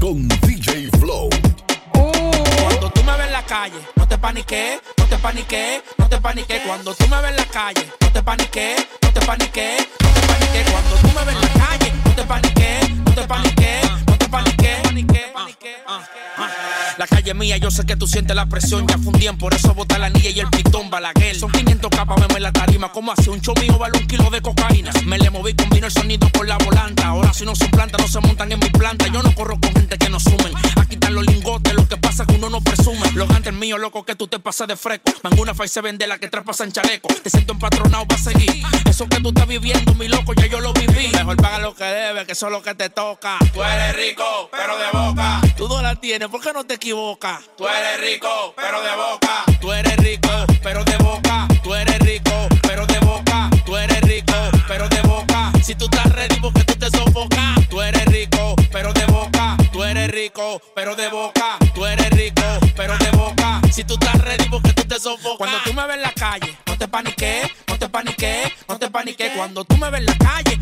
Con DJ Flow. Cuando tú me ves en la calle, no te paniques, no te paniques, no te paniques. Cuando tú me ves en la calle, no te paniques, no te paniques, no te paniques. Cuando tú me ves en la calle, no te paniques, no te paniques, no te paniques, La calle mía, yo sé que tú sientes la presión. Ya fundían, por eso bota la anilla y el pitón Balaguer. Son 500 capas, me la tarima. Como hace un show mío, vale un kilo de cocaína. Me le moví, combino el sonido con la volanta. Ahora si no son plantas, no se montan en mi planta. Yo no corro con gente que no sumen. Aquí están los lingotes, lo que pasa es que uno no presume. Los gantes míos, loco, que tú te pasas de fresco. Manguna fa y se vende la que traspasa en chaleco. Te siento empatronado para seguir. Eso que tú estás viviendo, mi loco, ya yo lo viví. Mejor paga lo que debe, que eso es lo que te toca. Tú eres rico, pero de boca. Tú no la tienes, ¿por qué no te equivocas? Tú eres rico, pero de boca. Tú eres rico, pero de boca. Tú eres rico, pero de boca. Tú eres rico, pero de boca. Si tú estás ready porque tú te sofocas. Tú eres rico, pero de boca. Tú eres rico, pero de boca. Tú eres rico, pero de boca. Si tú estás ready porque tú te sofocas. Cuando tú me ves en la calle, no te paniques, no te paniques, no te paniques. Cuando tú me ves en la calle,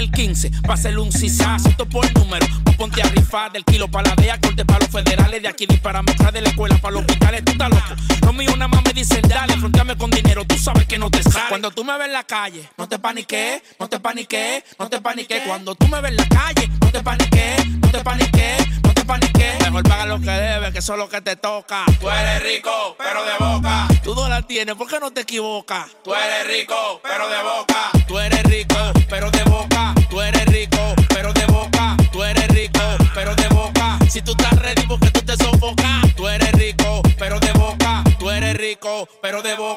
el 15, pa' hacerle un cisazo, por número. Vos ponte a rifar del kilo para la DEA, corte para los federales, de aquí disparame atrás de la escuela para los hospitales. Tú estás loco. Lo mío nada más me dicen, dale, fronteame con dinero, tú sabes que no te sale. Cuando tú me ves en la calle, no te paniques, no te paniques, no te paniques. Cuando tú me ves en la calle, no te paniques, no te paniques, no Mejor paga lo que debes, que eso es lo que te toca. Tú eres rico, pero de boca. No la tienes, ¿por qué no te equivocas? Tú eres rico, pero de boca. Tú eres rico, pero de boca. Tú eres rico, pero de boca. Tú eres rico, pero de boca. Si tú estás ready porque tú te sofocas. Tú eres rico, pero de boca. Tú eres rico, pero de boca.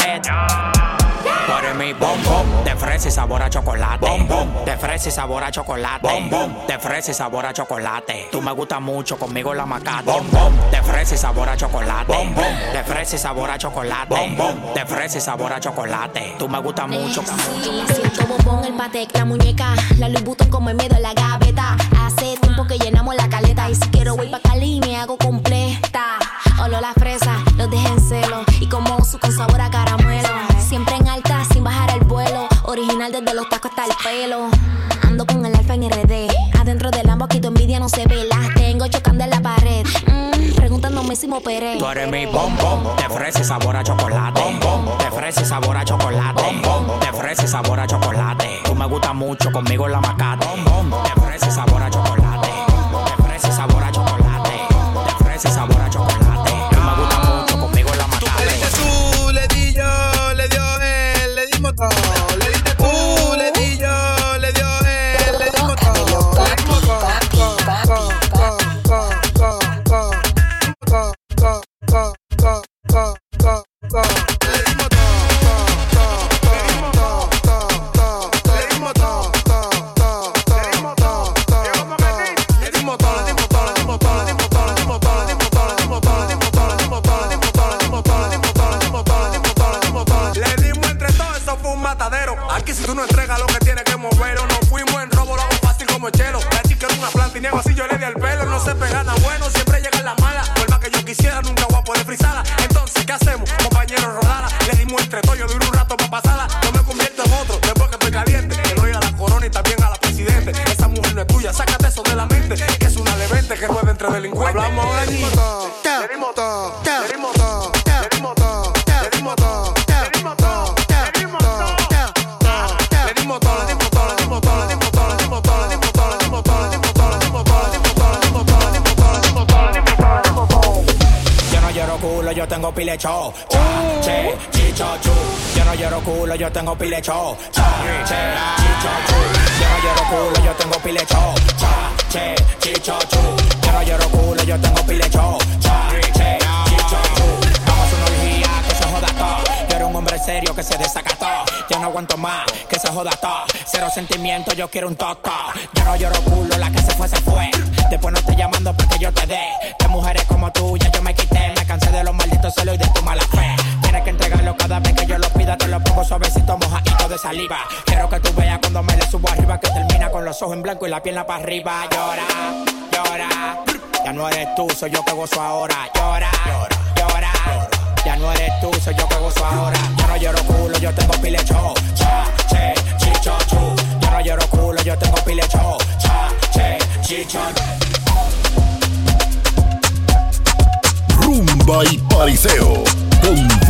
Tú eres mi bom bom de fresa y sabor a chocolate. Bom bom de fresa y sabor a chocolate. Bom bom de fresa y sabor a chocolate. Tú me gustas mucho, conmigo la macate. Bom bom de fresa y sabor a chocolate. Bom bom de fresa y sabor a chocolate. Bom bom de fresa y sabor a chocolate. Tú me gustas mucho. Sí, siento bombón, el patek, la muñeca. La Louis Vuitton como el miedo en la gaveta. Hace tiempo que llenamos la caleta. Y si quiero voy pa' Cali me hago completa. Olor a fresa, los dejen en celo. Y como su con sabor Desde los tacos hasta el pelo. Ando con el alfa en RD. Adentro del Lambo aquí tu envidia no se ve. Las tengo chocando en la pared. Mm, preguntándome si me operé. Tú eres mi bom bom de fresa y sabor a chocolate. Fresa y sabor a chocolate. Fresa y sabor a chocolate. Tú me gustas mucho, conmigo la macate. Fresa y sabor a chocolate. Fresa y sabor a chocolate. Fresa y sabor pilecho. Che, chicho, chu. Yo no lloro culo, yo tengo pilecho. Che, chicho, chu. Yo no lloro culo, yo tengo pilecho. Che, chicho, chu. Yo no lloro culo, yo tengo pilecho. Che, chicho, chu. Vamos a una orgía, que se joda todo. Era un hombre serio que se desacató. Yo no aguanto más, que se joda todo. Cero sentimiento, yo quiero un toco. Yo no lloro culo, la que se fue, se fue. Después no estoy llamando para que yo te dé. De mujeres como tú, ya yo me quité. Me cansé de los malditos celos y de tu mala fe. Tienes que entregarlo cada vez que yo lo pida. Te lo pongo suavecito, mojadito de saliva. Quiero que tú veas cuando me le subo arriba. Que termina con los ojos en blanco y la pierna para arriba. Llora, llora. Ya no eres tú, soy yo que gozo ahora. Llora, llora. Ya no eres tú, soy yo que gozo ahora. Yo no lloro culo, yo tengo pilecho. Cha, che, chicho, chu. Yo no lloro culo, yo tengo pilecho. Cha, che, chicho. Rumba y pariseo con.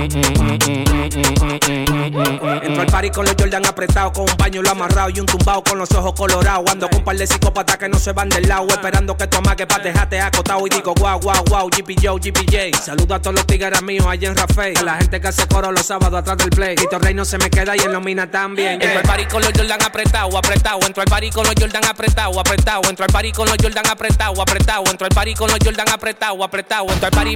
Entro al party, con los Jordan apretados, con un pañuelo amarrado y un tumbao con los ojos colorados. Ando con un par de psicópatas que no se van del lado, esperando que tu amague pa' dejarte acotado. Y digo, guau, guau, guau, GPJ, GPJ. Saludo a todos los tigres míos allá en Rafael. A la gente que hace coro los sábados atrás del play. Tito Rey no se me queda y en los mina también. Entro al party con los Jordan apretados, apretado. Entro al party con los Jordan apretados, apretado. Entro al party con los Jordan apretados, apretado. Entro al party con los Jordan apretados, apretado. Entro al party,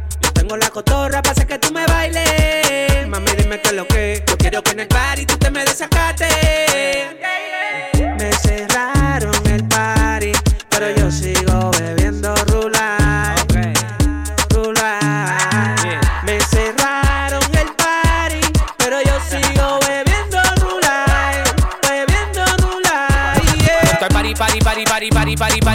Yo tengo la cotorra para hacer que tú me bailes. Mami, dime qué es lo que. Yo quiero que en el party tú te me desacate. Me cerraron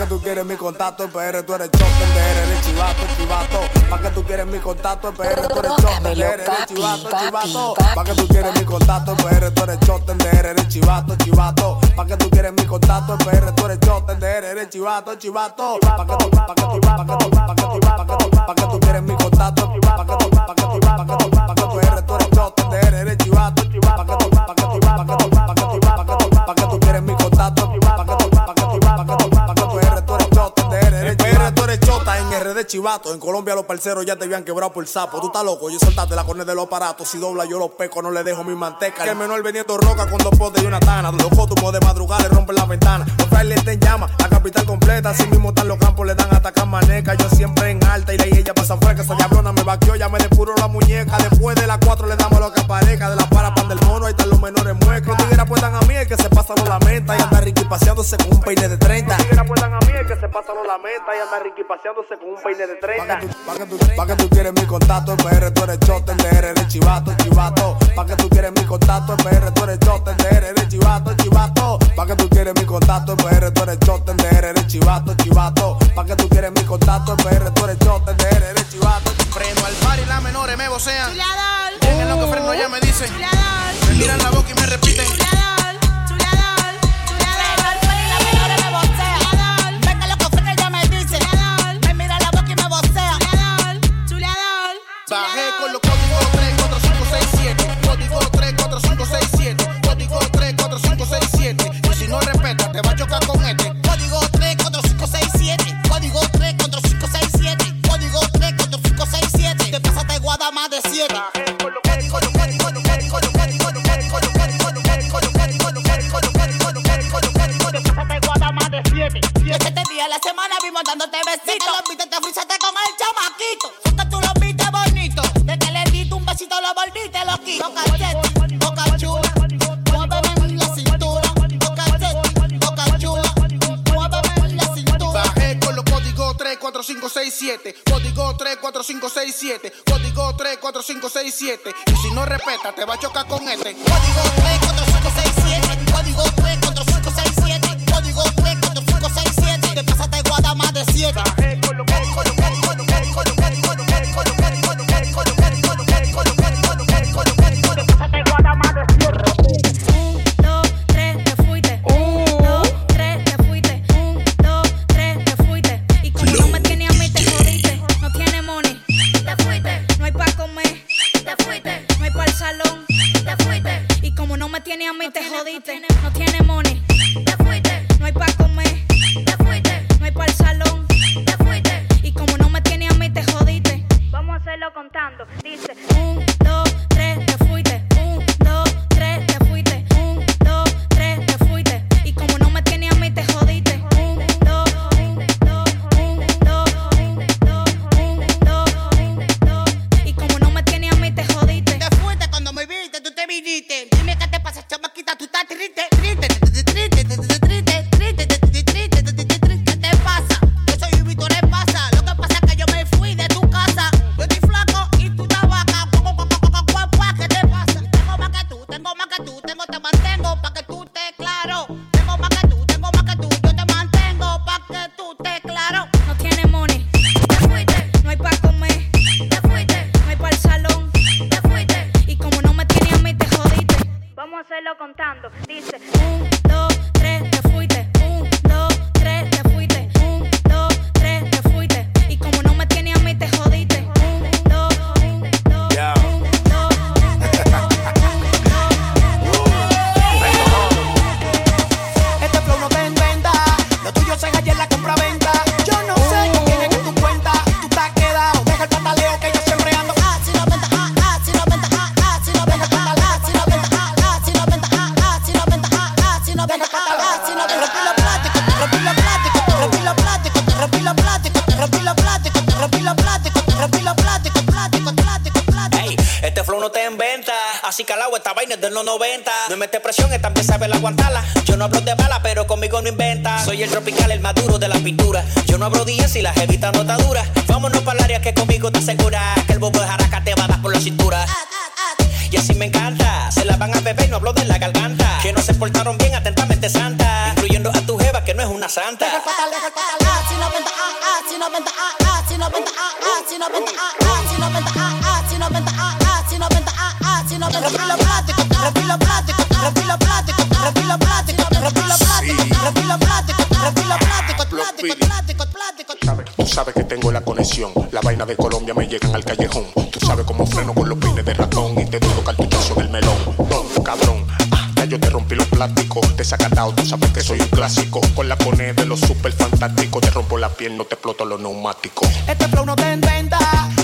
Que tú quieres mi contacto PR, tú eres choten de R, eres chivato, chivato. Pa' que tú quieres mi contacto PR, tú eres choten de R, eres chivato, chivato. Pa' que tú quieres mi contacto PR, tú eres choten de R, eres chivato, chivato. Pa' que tú quieres mi contacto PR, tú eres choten de R, eres chivato, chivato. Pa' que tú, pa' que tú, pa' que tú, pa' que tú, pa' que tú, pa' que tú quieres mi contacto, chivato. En Colombia los parceros ya te habían quebrado por sapo. Tú estás loco, yo soltaste la cornea de los aparatos. Si dobla yo los peco, no le dejo mi manteca. Que el menor veniendo roca con dos potes y una tana. Los cótumos de madrugada le rompen la ventana. Los frailes te llama, la capital completa. Así mismo están los campos, le dan hasta maneca. Yo siempre en alta y la ella pasa fresca. Esa diablona me vaqueó, ya me depuro la muñeca. Después de las cuatro le damos lo que. De la para pan del mono, ahí están los menores muecos. Los tigres apuestan a mí, el que se pasa no lamenta. Y anda Ricky paseándose con un peine de 30. Los tigres apuestan a mí, el que se pasa no lamenta. Y anda Ricky paseándose con un peine de 30. Pa' que tú, pa quieres mi contacto, PR, tú eres chote, DR, eres chivato, chivato. Pa' que tú quieres mi contacto, PR, tú eres chote, DR, eres chivato, chivato. Pa' que tú quieres mi contacto, PR, tú eres chote, DR, eres chivato, chivato. Pa' que tú quieres mi contacto, PR, tú eres chote, DR, eres chivato. Freno al par y las menores me vocean. Chulador. En lo que freno ya me dicen. Me miran la boca y me repiten. así calado, esta vaina es de los 90. No me mete presión, esta empieza a aguantala. Yo no hablo de bala, pero conmigo no inventa. Soy el tropical, el maduro de la pintura. Yo no abro días y las jevita no está dura. Vámonos para el área que conmigo te asegura que el bobo de jaraca te va a dar por la cintura. Y así me encanta, se la van a beber, y no hablo de la garganta. Que no se portaron bien, atentamente santa, incluyendo a tu jeva que no es una santa. sabes que tengo la conexión. La vaina de Colombia me llegan al callejón. Tú sabes cómo freno con los pines de ratón y te doy cartuchazo del melón. Don, cabrón. Ah, ya yo te rompí los plásticos, te sacatao, tú sabes que soy un clásico. Con la cone de los super fantásticos, te rompo la piel, no te exploto los neumáticos. Este flow no te inventa,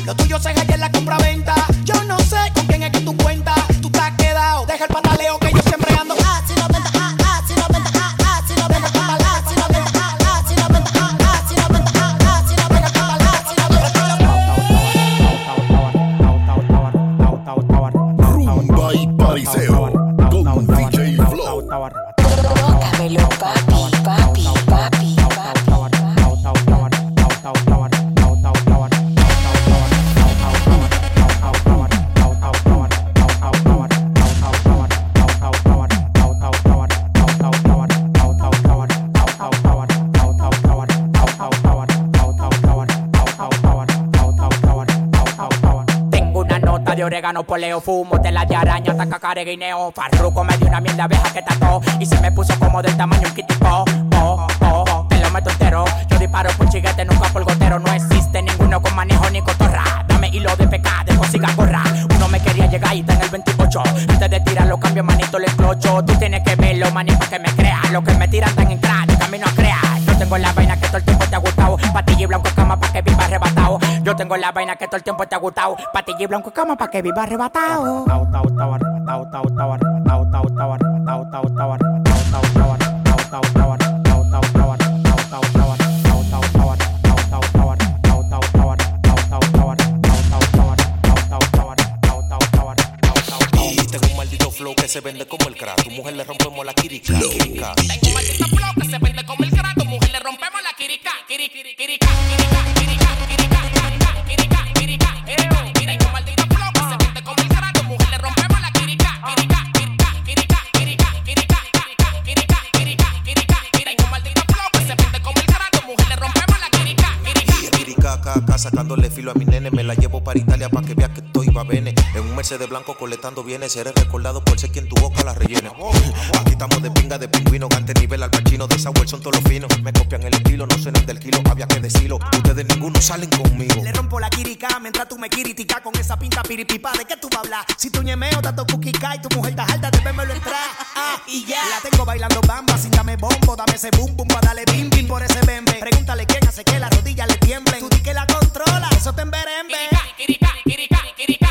lo tuyo se en la compra-venta. Poleo, fumo, de araña, taca careguineo. Farruco me dio una mierda vieja que tató y se me puso como del tamaño un kitipo. Oh, oh, oh, te lo meto entero. Yo disparo por chiguete, nunca por gotero. No existe ninguno con manejo ni cotorra. Dame hilo de pecado, consiga gorra. Uno me quería llegar y está en el 28. Antes de tirarlo, cambio manito, le explocho. Tú tienes que verlo, manito, que me crea. Lo que me tiran tan en crack, de camino a crear. Yo tengo la vaina que todo el tiempo te ha gustado. Patilla y blanco cama yo tengo la vaina que todo el tiempo te ha gustado. Patilla blanco como pa' que viva arrebatado. Tengo un maldito flow que se vende como el crack. Tu mujer le rompemos la quirica. Tengo un maldito flow que se vende como el crack. Tu mujer le rompemos la quirica. Quirica. Bene. En un Mercedes blanco colectando bienes. Seré recordado por ser quien tu boca la rellene. Aquí estamos de pinga de pingüino. Gante nivel al pachino. De esa son todos los finos. Me copian el estilo, no suenan del kilo. Había que decirlo. Ustedes ninguno salen conmigo. Le rompo la quirica mientras tú me quiritica con esa pinta piripipa. ¿De qué tú vas a hablar? Si tu ñemeo tanto cuquica y tu mujer está alta, debémelo entrar. Ah, y ya. La tengo bailando bamba sin dame bombo. Dame ese boom boom para darle bim bim por ese bembe. Pregúntale quién hace que las rodillas le tiemblen. Tú di que la controla, eso te emberembe. Quirica, quirica, quirica, quirica,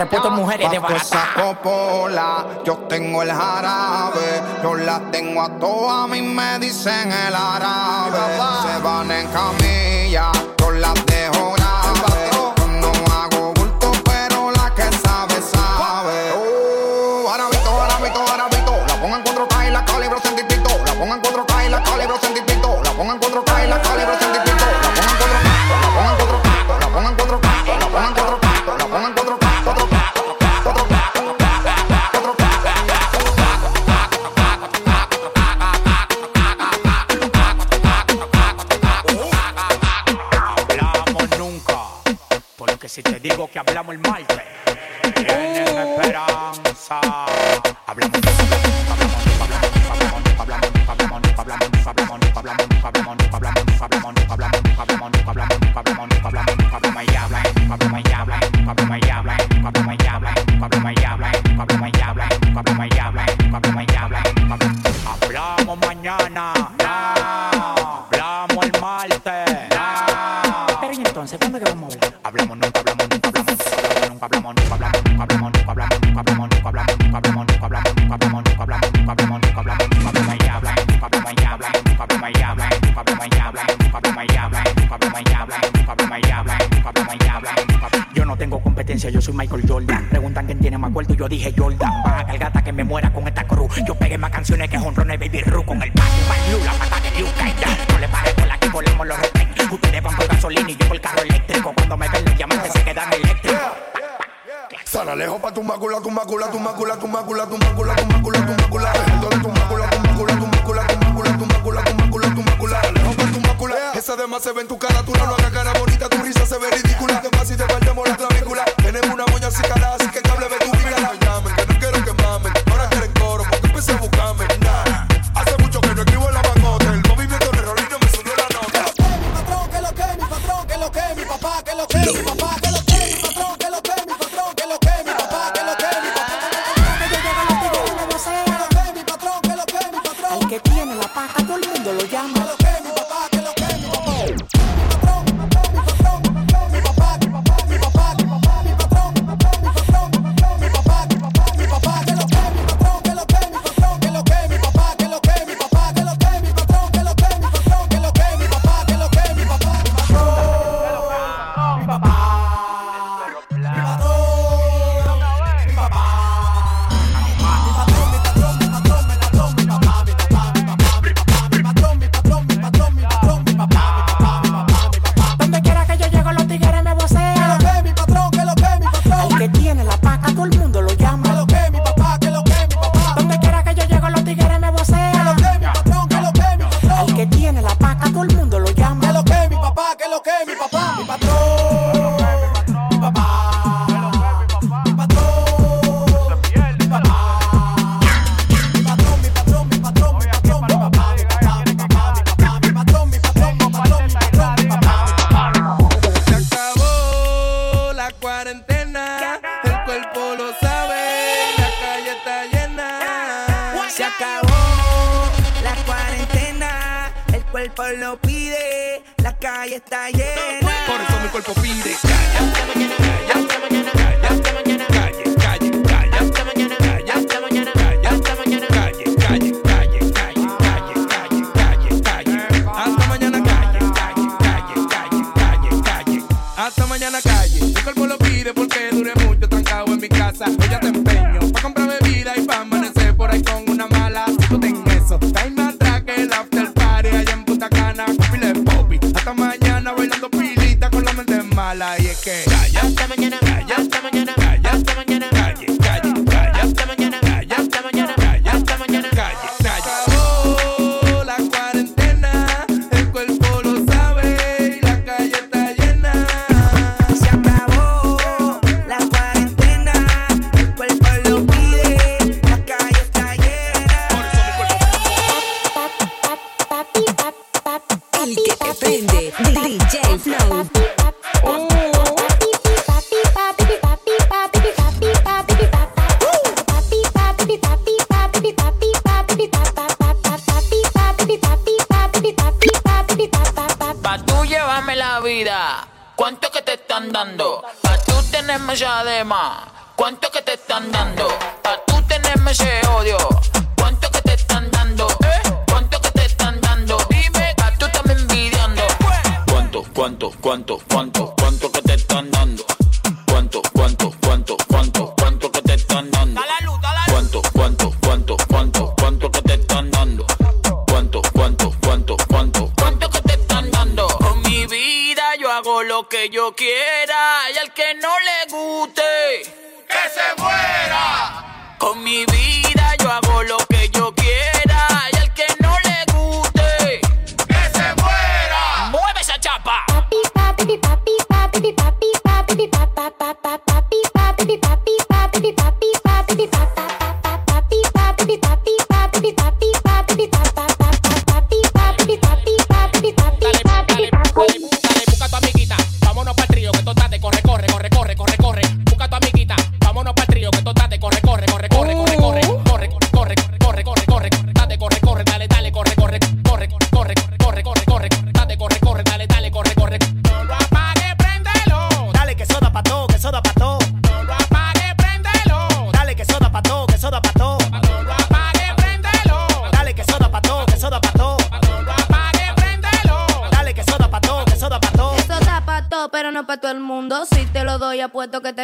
repuesto mujeres de barata. popola, yo tengo el jarabe, yo las tengo a todas, a mí me dicen el árabe. Se van en camilla, yo las dejo grave. Yo no hago bulto, pero la que sabe, sabe. Oh, jarabito, jarabito, jarabito, la pongo en 4K y la calibro sentitito, la pongo en 4K y la calibro Yo no tengo competencia, yo soy Michael Jordan. Preguntan quién tiene más cuerpo y yo dije Jordan. Baja el gata que me muera con esta cruz. Yo pegué más canciones que honrones Baby Roo con el Back, la pata de New lejos pa' tu mácula, tu macula, tu macula, tu macula, tu macula, tu macula, tu mácula, tu macula, tu macula, tu macula, tu mácula, tu macula, tu macula, tu mácula, para lejos pa' tu mácula. Esa demás se ve en tu cara, tú no hagas cara bonita, tu risa se ve ridícula. Te vas y te perdemos la clavícula. Tenemos una moña así calada, mala y es que. Hasta mañana. cuánto, cuánto, cuánto, cuánto que te están dando. Cuánto, cuánto, cuánto, cuánto, cuánto que te están dando. Cuánto, cuánto, cuánto, cuánto, cuánto que te están dando. Cuánto, cuánto, cuánto, cuánto, cuánto que te están dando. Con mi vida yo hago lo que yo quiera y al que no le guste que se muera. Con mi vida yo hago lo que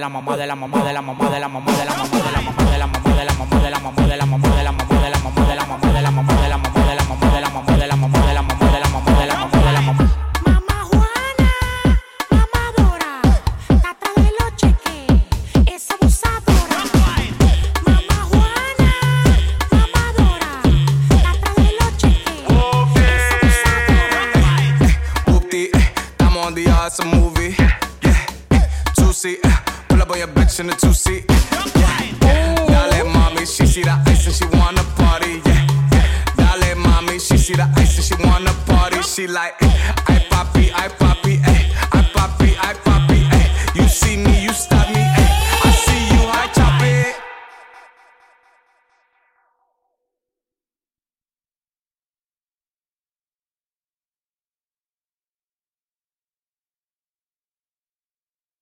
de la mamá de la mamá de la mamá de la mamá de la mamá de la mamá de la mamá de la mamá de la mamá de la mamá de la mamá de la mamá de la mamá de la mamá de la mamá like